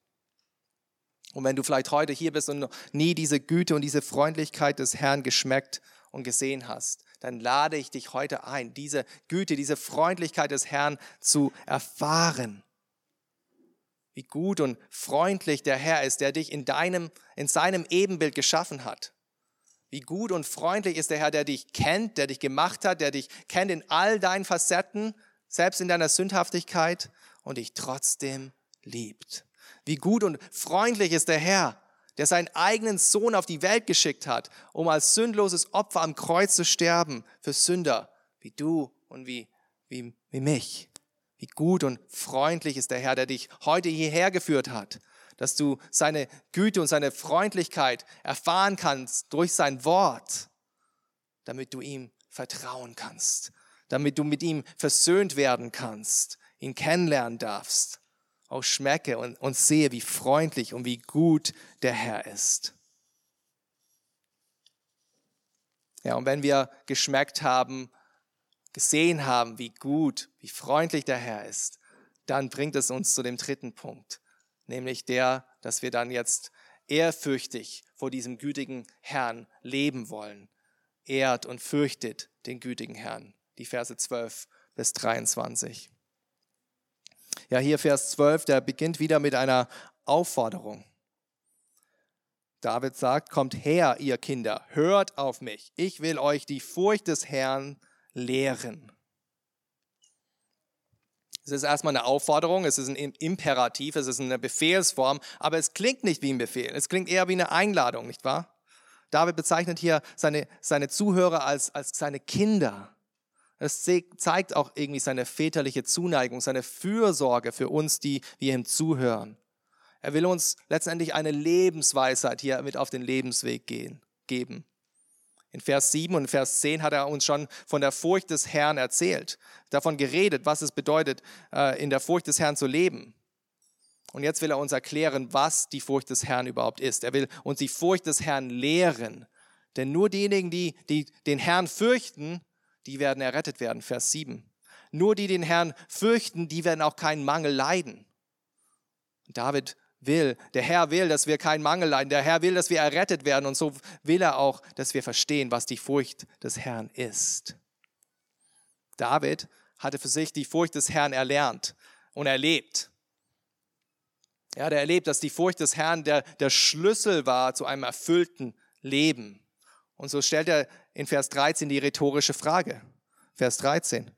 Und wenn du vielleicht heute hier bist und nie diese Güte und diese Freundlichkeit des Herrn geschmeckt und gesehen hast, dann lade ich dich heute ein, diese Güte, diese Freundlichkeit des Herrn zu erfahren wie gut und freundlich der Herr ist, der dich in deinem, in seinem Ebenbild geschaffen hat. Wie gut und freundlich ist der Herr, der dich kennt, der dich gemacht hat, der dich kennt in all deinen Facetten, selbst in deiner Sündhaftigkeit und dich trotzdem liebt. Wie gut und freundlich ist der Herr, der seinen eigenen Sohn auf die Welt geschickt hat, um als sündloses Opfer am Kreuz zu sterben für Sünder wie du und wie, wie, wie mich. Wie gut und freundlich ist der Herr, der dich heute hierher geführt hat, dass du seine Güte und seine Freundlichkeit erfahren kannst durch sein Wort, damit du ihm vertrauen kannst, damit du mit ihm versöhnt werden kannst, ihn kennenlernen darfst. Auch schmecke und, und sehe, wie freundlich und wie gut der Herr ist. Ja, und wenn wir geschmeckt haben, gesehen haben, wie gut, wie freundlich der Herr ist, dann bringt es uns zu dem dritten Punkt, nämlich der, dass wir dann jetzt ehrfürchtig vor diesem gütigen Herrn leben wollen. Ehrt und fürchtet den gütigen Herrn. Die Verse 12 bis 23. Ja, hier Vers 12, der beginnt wieder mit einer Aufforderung. David sagt, kommt her, ihr Kinder, hört auf mich. Ich will euch die Furcht des Herrn lehren. Es ist erstmal eine Aufforderung, es ist ein Imperativ, es ist eine Befehlsform, aber es klingt nicht wie ein Befehl, es klingt eher wie eine Einladung, nicht wahr? David bezeichnet hier seine, seine Zuhörer als, als seine Kinder. Es zeigt auch irgendwie seine väterliche Zuneigung, seine Fürsorge für uns, die wir ihm zuhören. Er will uns letztendlich eine Lebensweisheit hier mit auf den Lebensweg gehen, geben. In Vers 7 und Vers 10 hat er uns schon von der Furcht des Herrn erzählt, davon geredet, was es bedeutet, äh, in der Furcht des Herrn zu leben. Und jetzt will er uns erklären, was die Furcht des Herrn überhaupt ist. Er will uns die Furcht des Herrn lehren. Denn nur diejenigen, die, die den Herrn fürchten, die werden errettet werden. Vers 7. Nur die den Herrn fürchten, die werden auch keinen Mangel leiden. David will, der Herr will, dass wir keinen Mangel leiden. Der Herr will, dass wir errettet werden. Und so will er auch, dass wir verstehen, was die Furcht des Herrn ist. David hatte für sich die Furcht des Herrn erlernt und erlebt. Er hat erlebt, dass die Furcht des Herrn der, der Schlüssel war zu einem erfüllten Leben. Und so stellt er in Vers 13 die rhetorische Frage. Vers 13.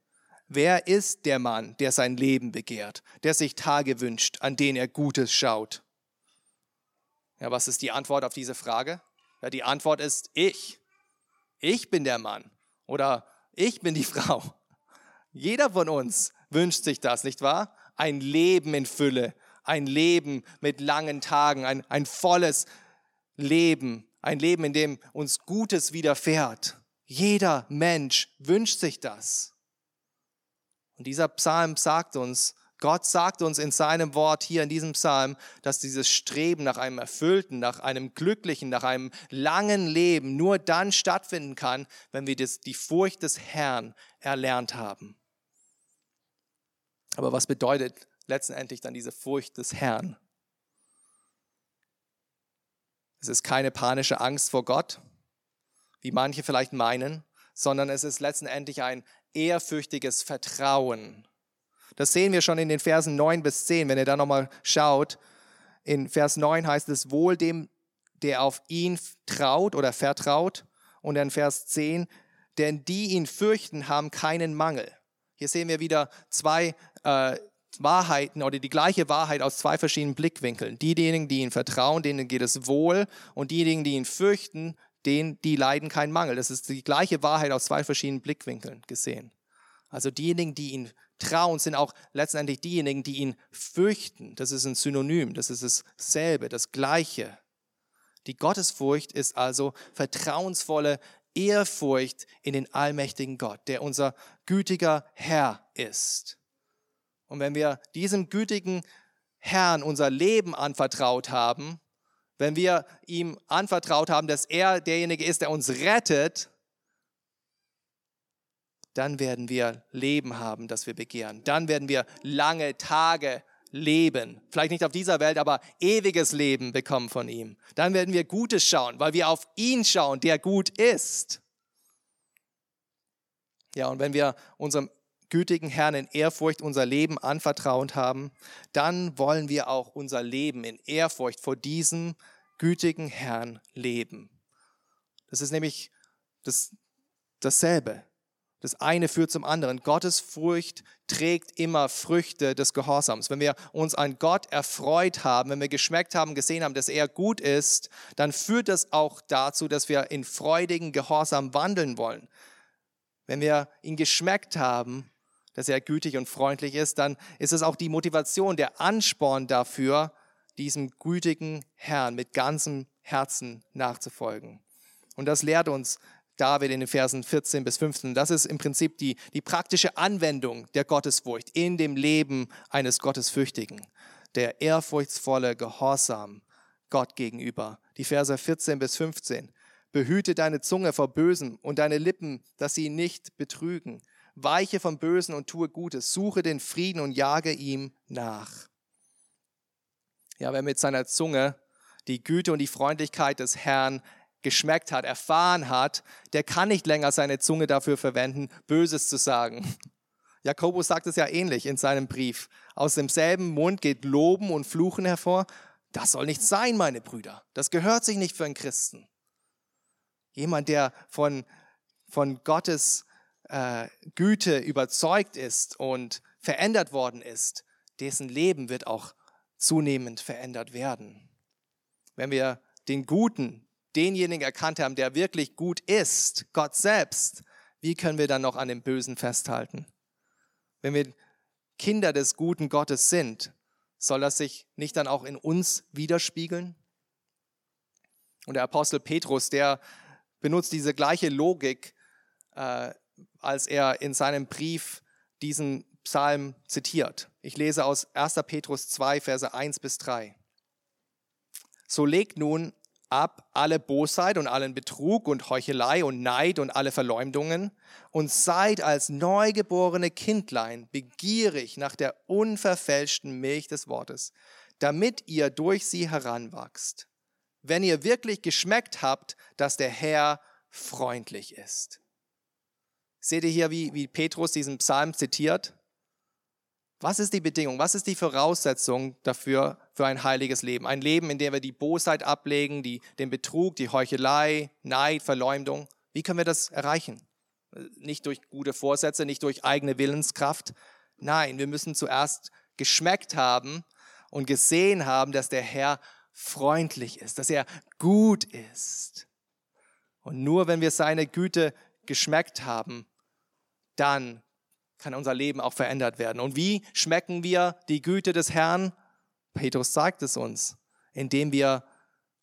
Wer ist der Mann, der sein Leben begehrt, der sich Tage wünscht, an denen er Gutes schaut? Ja, was ist die Antwort auf diese Frage? Ja, die Antwort ist ich. Ich bin der Mann oder ich bin die Frau. Jeder von uns wünscht sich das, nicht wahr? Ein Leben in Fülle, ein Leben mit langen Tagen, ein, ein volles Leben Ein Leben, in dem uns Gutes widerfährt. Jeder Mensch wünscht sich das. Und dieser Psalm sagt uns, Gott sagt uns in seinem Wort hier in diesem Psalm, dass dieses Streben nach einem erfüllten, nach einem glücklichen, nach einem langen Leben nur dann stattfinden kann, wenn wir das, die Furcht des Herrn erlernt haben. Aber was bedeutet letztendlich dann diese Furcht des Herrn? Es ist keine panische Angst vor Gott, wie manche vielleicht meinen, sondern es ist letztendlich ein ehrfürchtiges Vertrauen das sehen wir schon in den Versen 9 bis 10, wenn ihr da nochmal schaut. In Vers 9 heißt es, wohl dem, der auf ihn traut oder vertraut. Und in Vers 10, denn die ihn fürchten, haben keinen Mangel. Hier sehen wir wieder zwei äh, Wahrheiten oder die gleiche Wahrheit aus zwei verschiedenen Blickwinkeln. Diejenigen, die ihn vertrauen, denen geht es wohl. Und diejenigen, die ihn fürchten, denen, die leiden keinen Mangel. Das ist die gleiche Wahrheit aus zwei verschiedenen Blickwinkeln gesehen. Also diejenigen, die ihn trauen, sind auch letztendlich diejenigen, die ihn fürchten. Das ist ein Synonym, das ist dasselbe, das Gleiche. Die Gottesfurcht ist also vertrauensvolle Ehrfurcht in den allmächtigen Gott, der unser gütiger Herr ist. Und wenn wir diesem gütigen Herrn unser Leben anvertraut haben, wenn wir ihm anvertraut haben, dass er derjenige ist, der uns rettet, dann werden wir Leben haben, das wir begehren. Dann werden wir lange Tage leben. Vielleicht nicht auf dieser Welt, aber ewiges Leben bekommen von ihm. Dann werden wir Gutes schauen, weil wir auf ihn schauen, der gut ist. Ja, und wenn wir unserem gütigen Herrn in Ehrfurcht unser Leben anvertraut haben, dann wollen wir auch unser Leben in Ehrfurcht vor diesem gütigen Herrn leben. Das ist nämlich das, dasselbe. Das eine führt zum anderen. Gottes Furcht trägt immer Früchte des Gehorsams. Wenn wir uns an Gott erfreut haben, wenn wir geschmeckt haben, gesehen haben, dass er gut ist, dann führt das auch dazu, dass wir in freudigen Gehorsam wandeln wollen. Wenn wir ihn geschmeckt haben, dass er gütig und freundlich ist, dann ist es auch die Motivation, der Ansporn dafür, diesem gütigen Herrn mit ganzem Herzen nachzufolgen. Und das lehrt uns David in den Versen 14 bis 15. Das ist im Prinzip die, die praktische Anwendung der Gottesfurcht in dem Leben eines Gottesfürchtigen. Der ehrfurchtsvolle Gehorsam Gott gegenüber. Die Verse 14 bis 15. Behüte deine Zunge vor Bösen und deine Lippen, dass sie nicht betrügen. Weiche vom Bösen und tue Gutes. Suche den Frieden und jage ihm nach. Ja, wer mit seiner Zunge die Güte und die Freundlichkeit des Herrn geschmeckt hat, erfahren hat, der kann nicht länger seine Zunge dafür verwenden, Böses zu sagen. Jakobus sagt es ja ähnlich in seinem Brief. Aus demselben Mund geht Loben und Fluchen hervor. Das soll nicht sein, meine Brüder. Das gehört sich nicht für einen Christen. Jemand, der von, von Gottes äh, Güte überzeugt ist und verändert worden ist, dessen Leben wird auch zunehmend verändert werden. Wenn wir den Guten, denjenigen erkannt haben, der wirklich gut ist, Gott selbst, wie können wir dann noch an dem Bösen festhalten? Wenn wir Kinder des guten Gottes sind, soll das sich nicht dann auch in uns widerspiegeln? Und der Apostel Petrus, der benutzt diese gleiche Logik, äh, als er in seinem Brief diesen Psalm zitiert. Ich lese aus 1. Petrus 2, Verse 1 bis 3. So legt nun ab alle Bosheit und allen Betrug und Heuchelei und Neid und alle Verleumdungen und seid als neugeborene Kindlein begierig nach der unverfälschten Milch des Wortes, damit ihr durch sie heranwachst, wenn ihr wirklich geschmeckt habt, dass der Herr freundlich ist. Seht ihr hier, wie, wie Petrus diesen Psalm zitiert? Was ist die Bedingung? Was ist die Voraussetzung dafür, für ein heiliges Leben? Ein Leben, in dem wir die Bosheit ablegen, die, den Betrug, die Heuchelei, Neid, Verleumdung. Wie können wir das erreichen? Nicht durch gute Vorsätze, nicht durch eigene Willenskraft. Nein, wir müssen zuerst geschmeckt haben und gesehen haben, dass der Herr freundlich ist, dass er gut ist. Und nur wenn wir seine Güte geschmeckt haben, dann kann unser Leben auch verändert werden. Und wie schmecken wir die Güte des Herrn? Petrus sagt es uns, indem wir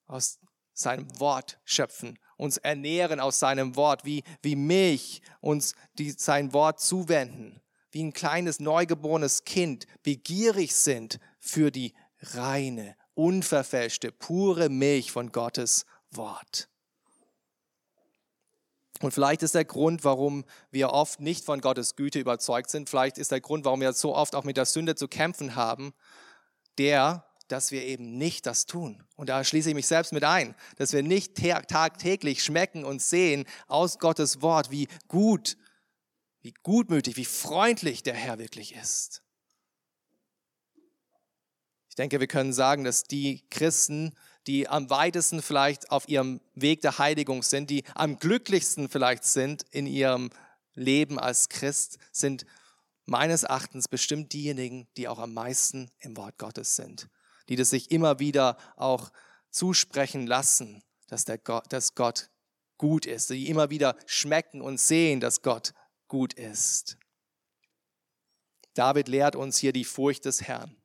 aus seinem Wort schöpfen, uns ernähren aus seinem Wort, wie, wie Milch uns die, sein Wort zuwenden, wie ein kleines neugeborenes Kind begierig sind für die reine, unverfälschte, pure Milch von Gottes Wort. Und vielleicht ist der Grund, warum wir oft nicht von Gottes Güte überzeugt sind, vielleicht ist der Grund, warum wir so oft auch mit der Sünde zu kämpfen haben, der, dass wir eben nicht das tun. Und da schließe ich mich selbst mit ein, dass wir nicht tagtäglich schmecken und sehen aus Gottes Wort, wie gut, wie gutmütig, wie freundlich der Herr wirklich ist. Ich denke, wir können sagen, dass die Christen, die am weitesten vielleicht auf ihrem Weg der Heiligung sind, die am glücklichsten vielleicht sind in ihrem Leben als Christ, sind meines Erachtens bestimmt diejenigen, die auch am meisten im Wort Gottes sind, die das sich immer wieder auch zusprechen lassen, dass, der Gott, dass Gott gut ist, die immer wieder schmecken und sehen, dass Gott gut ist. David lehrt uns hier die Furcht des Herrn.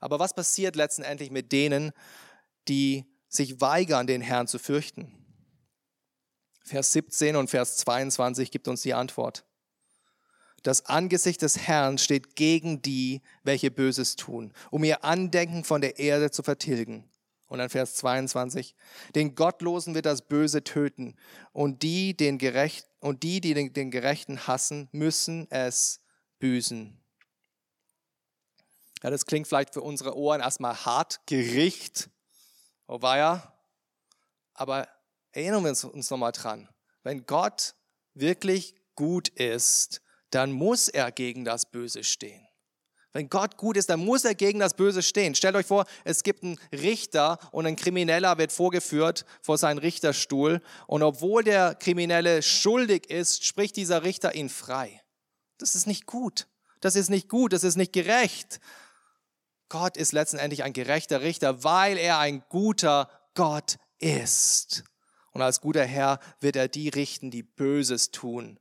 Aber was passiert letztendlich mit denen, die sich weigern, den Herrn zu fürchten. Vers 17 und Vers 22 gibt uns die Antwort. Das Angesicht des Herrn steht gegen die, welche Böses tun, um ihr Andenken von der Erde zu vertilgen. Und dann Vers 22. Den Gottlosen wird das Böse töten und die, den Gerecht, und die, die den, den Gerechten hassen, müssen es büßen. Ja, das klingt vielleicht für unsere Ohren erstmal hart, Gericht, Oh weia. Aber erinnern wir uns, uns nochmal dran. Wenn Gott wirklich gut ist, dann muss er gegen das Böse stehen. Wenn Gott gut ist, dann muss er gegen das Böse stehen. Stellt euch vor, es gibt einen Richter und ein Krimineller wird vorgeführt vor seinen Richterstuhl. Und obwohl der Kriminelle schuldig ist, spricht dieser Richter ihn frei. Das ist nicht gut. Das ist nicht gut. Das ist nicht gerecht. Gott ist letztendlich ein gerechter Richter, weil er ein guter Gott ist. Und als guter Herr wird er die richten, die Böses tun,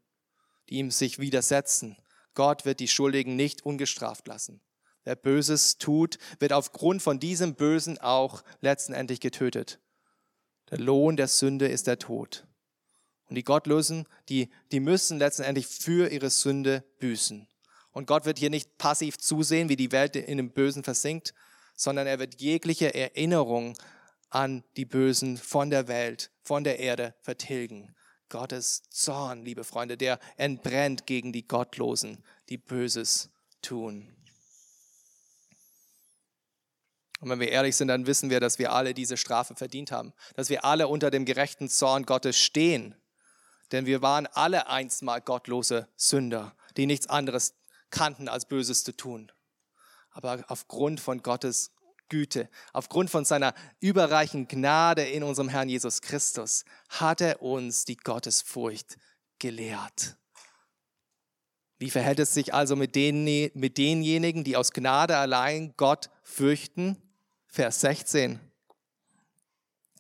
die ihm sich widersetzen. Gott wird die Schuldigen nicht ungestraft lassen. Wer Böses tut, wird aufgrund von diesem Bösen auch letztendlich getötet. Der Lohn der Sünde ist der Tod. Und die Gottlosen, die, die müssen letztendlich für ihre Sünde büßen. Und Gott wird hier nicht passiv zusehen, wie die Welt in dem Bösen versinkt, sondern er wird jegliche Erinnerung an die Bösen von der Welt, von der Erde vertilgen. Gottes Zorn, liebe Freunde, der entbrennt gegen die Gottlosen, die Böses tun. Und wenn wir ehrlich sind, dann wissen wir, dass wir alle diese Strafe verdient haben, dass wir alle unter dem gerechten Zorn Gottes stehen. Denn wir waren alle einst mal gottlose Sünder, die nichts anderes kannten, als Böses zu tun. Aber aufgrund von Gottes Güte, aufgrund von seiner überreichen Gnade in unserem Herrn Jesus Christus, hat er uns die Gottesfurcht gelehrt. Wie verhält es sich also mit, denen, mit denjenigen, die aus Gnade allein Gott fürchten? Vers 16.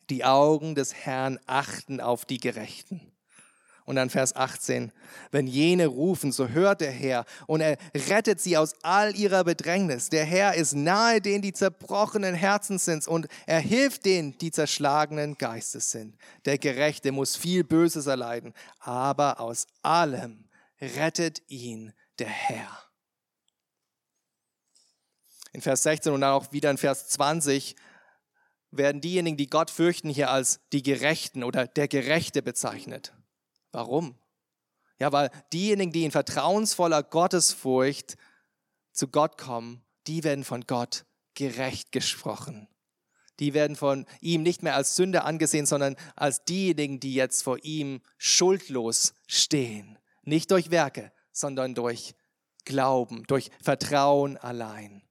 Die Augen des Herrn achten auf die Gerechten und dann Vers 18. Wenn jene rufen, so hört der Herr und er rettet sie aus all ihrer Bedrängnis. Der Herr ist nahe denen, die zerbrochenen Herzens sind und er hilft denen, die zerschlagenen Geistes sind. Der Gerechte muss viel Böses erleiden, aber aus allem rettet ihn der Herr. In Vers 16 und dann auch wieder in Vers 20 werden diejenigen, die Gott fürchten, hier als die Gerechten oder der Gerechte bezeichnet. Warum? Ja, weil diejenigen, die in vertrauensvoller Gottesfurcht zu Gott kommen, die werden von Gott gerecht gesprochen. Die werden von ihm nicht mehr als Sünder angesehen, sondern als diejenigen, die jetzt vor ihm schuldlos stehen. Nicht durch Werke, sondern durch Glauben, durch Vertrauen allein.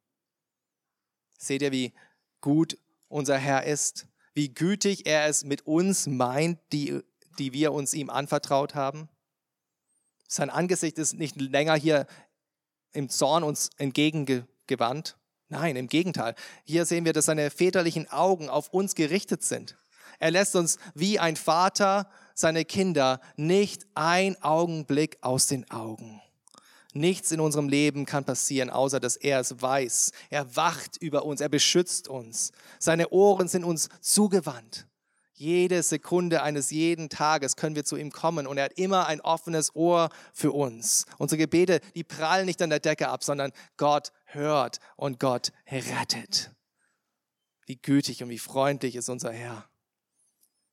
Seht ihr, wie gut unser Herr ist? Wie gütig er es mit uns meint, die die wir uns ihm anvertraut haben. Sein Angesicht ist nicht länger hier im Zorn uns entgegengewandt. Nein, im Gegenteil. Hier sehen wir, dass seine väterlichen Augen auf uns gerichtet sind. Er lässt uns wie ein Vater seine Kinder nicht ein Augenblick aus den Augen. Nichts in unserem Leben kann passieren, außer dass er es weiß. Er wacht über uns, er beschützt uns. Seine Ohren sind uns zugewandt. Jede Sekunde eines jeden Tages können wir zu ihm kommen und er hat immer ein offenes Ohr für uns. Unsere Gebete, die prallen nicht an der Decke ab, sondern Gott hört und Gott rettet. Wie gütig und wie freundlich ist unser Herr.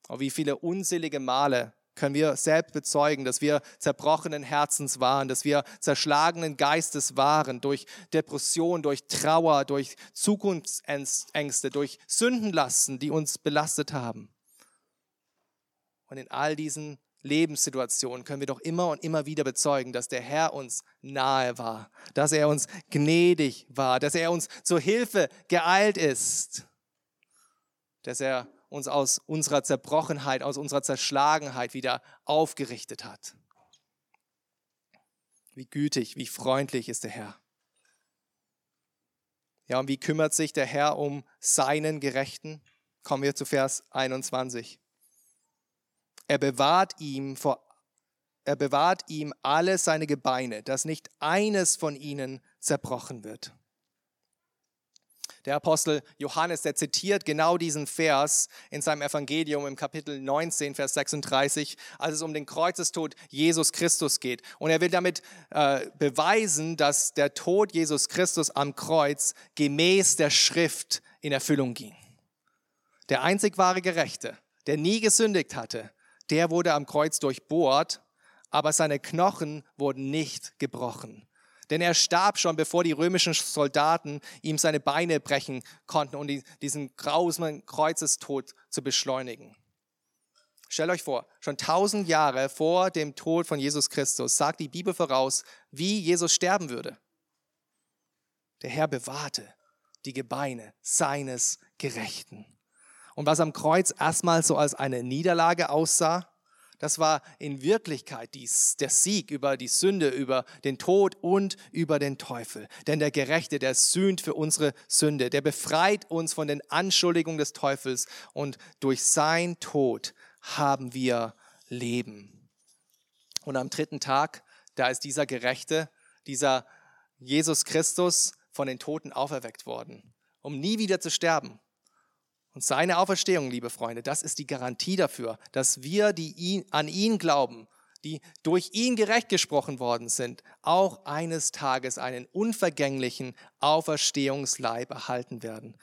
Und wie viele unselige Male können wir selbst bezeugen, dass wir zerbrochenen Herzens waren, dass wir zerschlagenen Geistes waren, durch Depression, durch Trauer, durch Zukunftsängste, durch Sündenlasten, die uns belastet haben. Und in all diesen Lebenssituationen können wir doch immer und immer wieder bezeugen, dass der Herr uns nahe war, dass er uns gnädig war, dass er uns zur Hilfe geeilt ist, dass er uns aus unserer Zerbrochenheit, aus unserer Zerschlagenheit wieder aufgerichtet hat. Wie gütig, wie freundlich ist der Herr. Ja, und wie kümmert sich der Herr um seinen Gerechten? Kommen wir zu Vers 21. Er bewahrt ihm vor er bewahrt ihm alle seine Gebeine, dass nicht eines von ihnen zerbrochen wird. Der Apostel Johannes, der zitiert genau diesen Vers in seinem Evangelium im Kapitel 19, Vers 36, als es um den Kreuzestod Jesus Christus geht. Und er will damit äh, beweisen, dass der Tod Jesus Christus am Kreuz gemäß der Schrift in Erfüllung ging. Der einzig wahre Gerechte, der nie gesündigt hatte, der wurde am Kreuz durchbohrt, aber seine Knochen wurden nicht gebrochen. Denn er starb schon, bevor die römischen Soldaten ihm seine Beine brechen konnten, um diesen grausamen Kreuzestod zu beschleunigen. Stellt euch vor, schon tausend Jahre vor dem Tod von Jesus Christus sagt die Bibel voraus, wie Jesus sterben würde. Der Herr bewahrte die Gebeine seines Gerechten. Und was am Kreuz erstmal so als eine Niederlage aussah, das war in Wirklichkeit dies, der Sieg über die Sünde, über den Tod und über den Teufel. Denn der Gerechte, der sühnt für unsere Sünde, der befreit uns von den Anschuldigungen des Teufels und durch sein Tod haben wir Leben. Und am dritten Tag, da ist dieser Gerechte, dieser Jesus Christus von den Toten auferweckt worden, um nie wieder zu sterben. Und seine Auferstehung, liebe Freunde, das ist die Garantie dafür, dass wir, die ihn, an ihn glauben, die durch ihn gerecht gesprochen worden sind, auch eines Tages einen unvergänglichen Auferstehungsleib erhalten werden.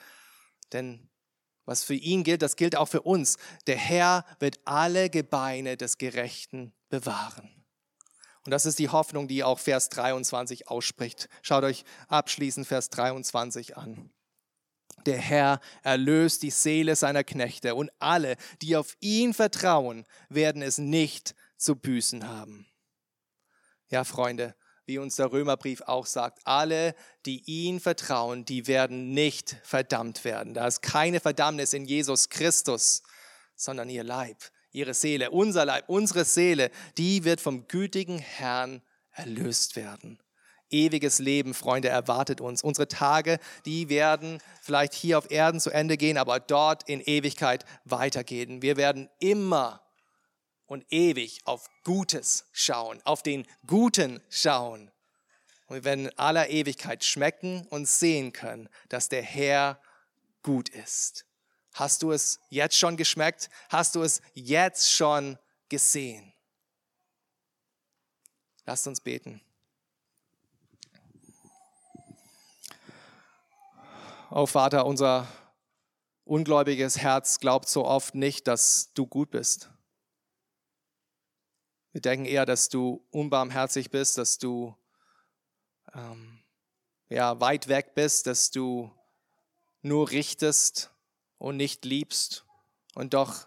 Denn was für ihn gilt, das gilt auch für uns. Der Herr wird alle Gebeine des Gerechten bewahren. Und das ist die Hoffnung, die auch Vers 23 ausspricht. Schaut euch abschließend Vers 23 an der Herr erlöst die Seele seiner Knechte und alle, die auf ihn vertrauen, werden es nicht zu büßen haben. Ja, Freunde, wie uns der Römerbrief auch sagt, alle, die ihn vertrauen, die werden nicht verdammt werden. Da ist keine Verdammnis in Jesus Christus, sondern ihr Leib, ihre Seele, unser Leib, unsere Seele, die wird vom gütigen Herrn erlöst werden. Ewiges Leben, Freunde, erwartet uns. Unsere Tage, die werden vielleicht hier auf Erden zu Ende gehen, aber dort in Ewigkeit weitergehen. Wir werden immer und ewig auf Gutes schauen, auf den Guten schauen. Und wir werden in aller Ewigkeit schmecken und sehen können, dass der Herr gut ist. Hast du es jetzt schon geschmeckt? Hast du es jetzt schon gesehen? Lasst uns beten. Oh Vater, unser ungläubiges Herz glaubt so oft nicht, dass du gut bist. Wir denken eher, dass du unbarmherzig bist, dass du ähm, ja, weit weg bist, dass du nur richtest und nicht liebst. Und doch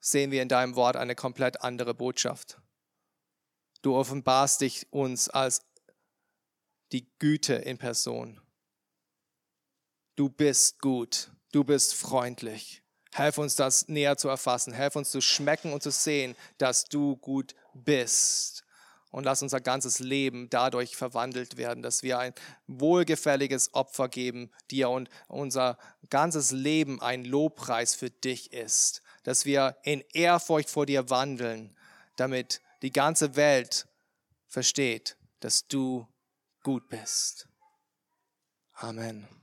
sehen wir in deinem Wort eine komplett andere Botschaft. Du offenbarst dich uns als die Güte in Person. Du bist gut, du bist freundlich. Helf uns das näher zu erfassen. Helf uns zu schmecken und zu sehen, dass du gut bist. Und lass unser ganzes Leben dadurch verwandelt werden, dass wir ein wohlgefälliges Opfer geben dir und unser ganzes Leben ein Lobpreis für dich ist. Dass wir in Ehrfurcht vor dir wandeln, damit die ganze Welt versteht, dass du gut bist. Amen.